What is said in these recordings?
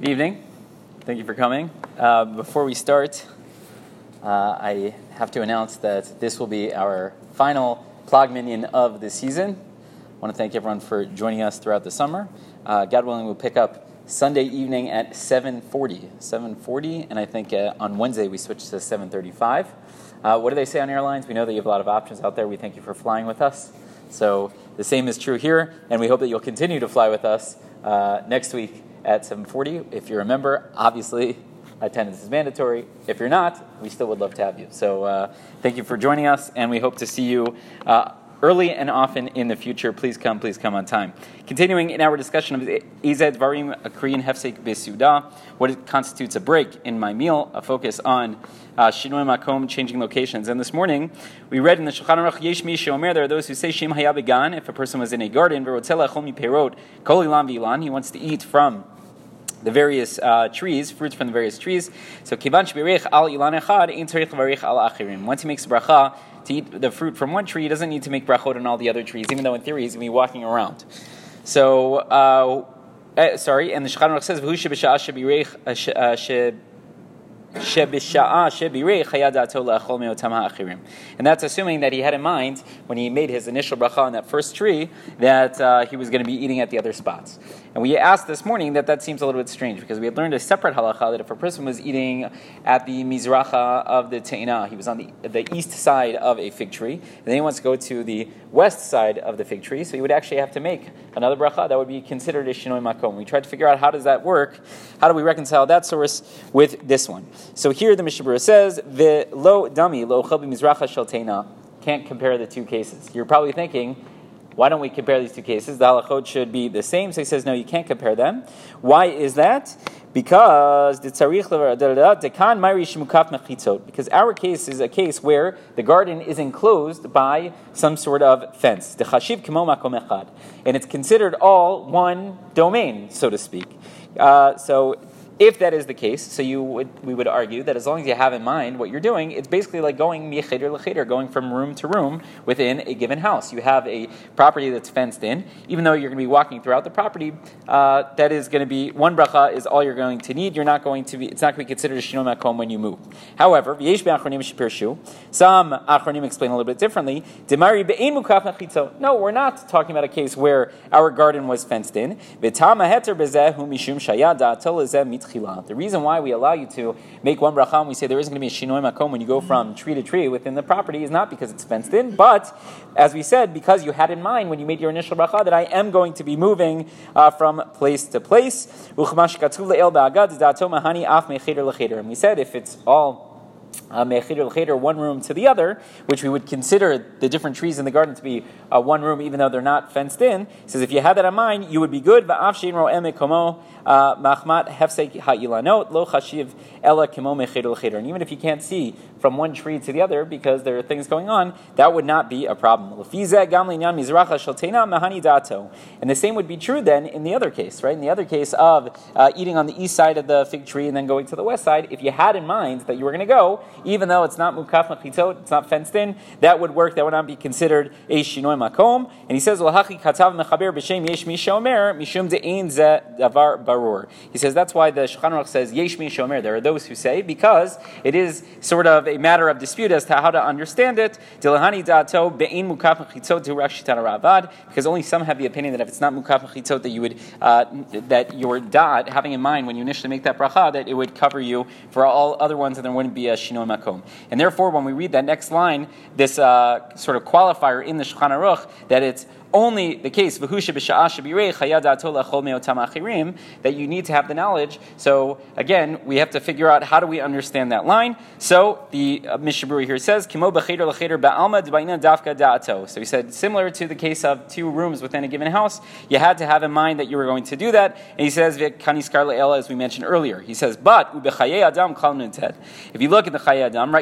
Good evening. Thank you for coming. Uh, before we start, uh, I have to announce that this will be our final Plog Minyan of the season. I want to thank everyone for joining us throughout the summer. Uh, God willing, we'll pick up Sunday evening at 7:40. 7:40, and I think uh, on Wednesday we switch to 7:35. Uh, what do they say on airlines? We know that you have a lot of options out there. We thank you for flying with us. So the same is true here, and we hope that you'll continue to fly with us uh, next week at 7:40. If you're a member, obviously attendance is mandatory. If you're not, we still would love to have you. So uh, thank you for joining us, and we hope to see you. Uh, early and often in the future. Please come, please come on time. Continuing in our discussion of Ized Varim Korean Hefsek Besuda, what constitutes a break in my meal, a focus on uh, Shinoi Makom, changing locations. And this morning, we read in the Shulchan Aruch, Yesh Mi Shomer, there are those who say Shem Hayabegan, if a person was in a garden, Verotzela Chomi Perot, Kol Ilan Vilan, he wants to eat from the various uh, trees, fruits from the various trees. So kivan al ilan echad al achirim. Once he makes bracha to eat the fruit from one tree, he doesn't need to make brachot on all the other trees, even though in theory he's going to be walking around. So, uh, uh, sorry, and the Shulchan says and that's assuming that he had in mind, when he made his initial bracha on that first tree, that uh, he was going to be eating at the other spots. And we asked this morning that that seems a little bit strange, because we had learned a separate halacha that if a person was eating at the mizracha of the te'ina, he was on the, the east side of a fig tree, and then he wants to go to the west side of the fig tree, so he would actually have to make another bracha that would be considered a shinoi makom. We tried to figure out how does that work, how do we reconcile that source with this one. So here the Mishnah Berurah says, the lo dami lo chabi mizracha shaltena. Can't compare the two cases. You're probably thinking, why don't we compare these two cases? The halachot should be the same. So he says, no, you can't compare them. Why is that? Because because our case is a case where the garden is enclosed by some sort of fence. And it's considered all one domain, so to speak. Uh, so if that is the case, so you would, we would argue that as long as you have in mind what you're doing, it's basically like going miyacheder lecheder, going from room to room within a given house. You have a property that's fenced in, even though you're going to be walking throughout the property. Uh, that is going to be one bracha is all you're going to need. You're not going to be. It's not going to be considered a shinoi makom when you move. However, yesh Some achronim explain a little bit differently. Demari mukaf No, we're not talking about a case where our garden was fenced in. V'tama mishum shayad the reason why we allow you to make one bracha and we say there isn't going to be a shinoi makom when you go from tree to tree within the property is not because it's fenced in, but as we said, because you had in mind when you made your initial bracha that I am going to be moving uh, from place to place. And we said if it's all uh, one room to the other, which we would consider the different trees in the garden to be uh, one room, even though they're not fenced in. He says if you had that in mind, you would be good. Uh, machmat hefsek ha'ilanot lo chashiv ela kimo And even if you can't see from one tree to the other because there are things going on, that would not be a problem. And the same would be true then in the other case, right? In the other case of uh, eating on the east side of the fig tree and then going to the west side, if you had in mind that you were going to go, even though it's not mukaf machitot, it's not fenced in, that would work. That would not be considered a shinoi makom. And he says. He says that's why the Shulchan Aruch says yesh mi shomer. There are those who say because it is sort of a matter of dispute as to how to understand it. Because only some have the opinion that if it's not mukaf mechitzot that you would uh, that your dot having in mind when you initially make that bracha that it would cover you for all other ones and there wouldn't be a shinoi makom. And therefore, when we read that next line, this uh, sort of qualifier in the Shulchan Aruch that it's only the case that you need to have the knowledge. So again, we have to figure out how do we understand that line. So the uh, Mishnah Berurah here says, dafka So he said, similar to the case of two rooms within a given house, you had to have in mind that you were going to do that. And he says, as we mentioned earlier, he says, but adam if you look at the Chaye Adam,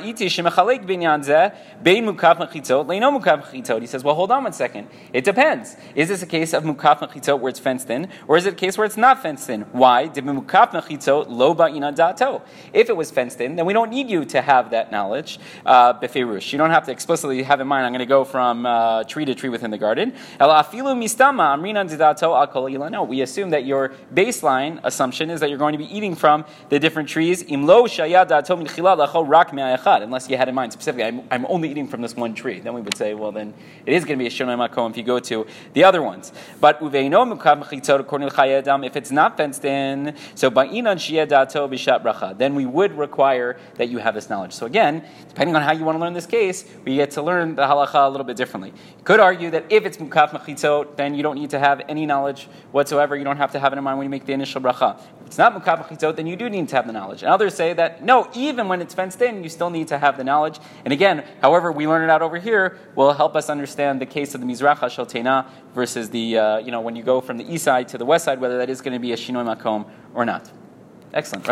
he says, well, hold on one second. It depends. Is this a case of mukaf mechitzot where it's fenced in, or is it a case where it's not fenced in? Why? Mukaf lo dato. If it was fenced in, then we don't need you to have that knowledge uh, beferush. You don't have to explicitly have in mind. I'm going to go from uh, tree to tree within the garden. No, we assume that your baseline assumption is that you're going to be eating from the different trees. Unless you had in mind specifically, I'm, I'm only eating from this one tree. Then we would say, well, then it is going to be a shinoi makom if you go to the other ones. But uveino mechitzot according to if it's not fenced in, so ba'inan dato bishat bracha, then we would require that you have this knowledge. So again, depending on how you want to learn this case, we get to learn the halacha a little bit differently. You could argue that if it's mukaf mechitzot, then you don't need to have any knowledge whatsoever. You don't have to have it in mind when you make the initial bracha. If it's not mukaf mechitzot, then you do need to have the knowledge. And others say that no, even when it's fenced in, you still need to have the knowledge. And again, however we learn it out over here will help us understand the case of the Mizrach HaShaltena versus the, uh, you know, when you go from the east side to the west side, whether that is going to be a Shinoi Makom or not. Excellent.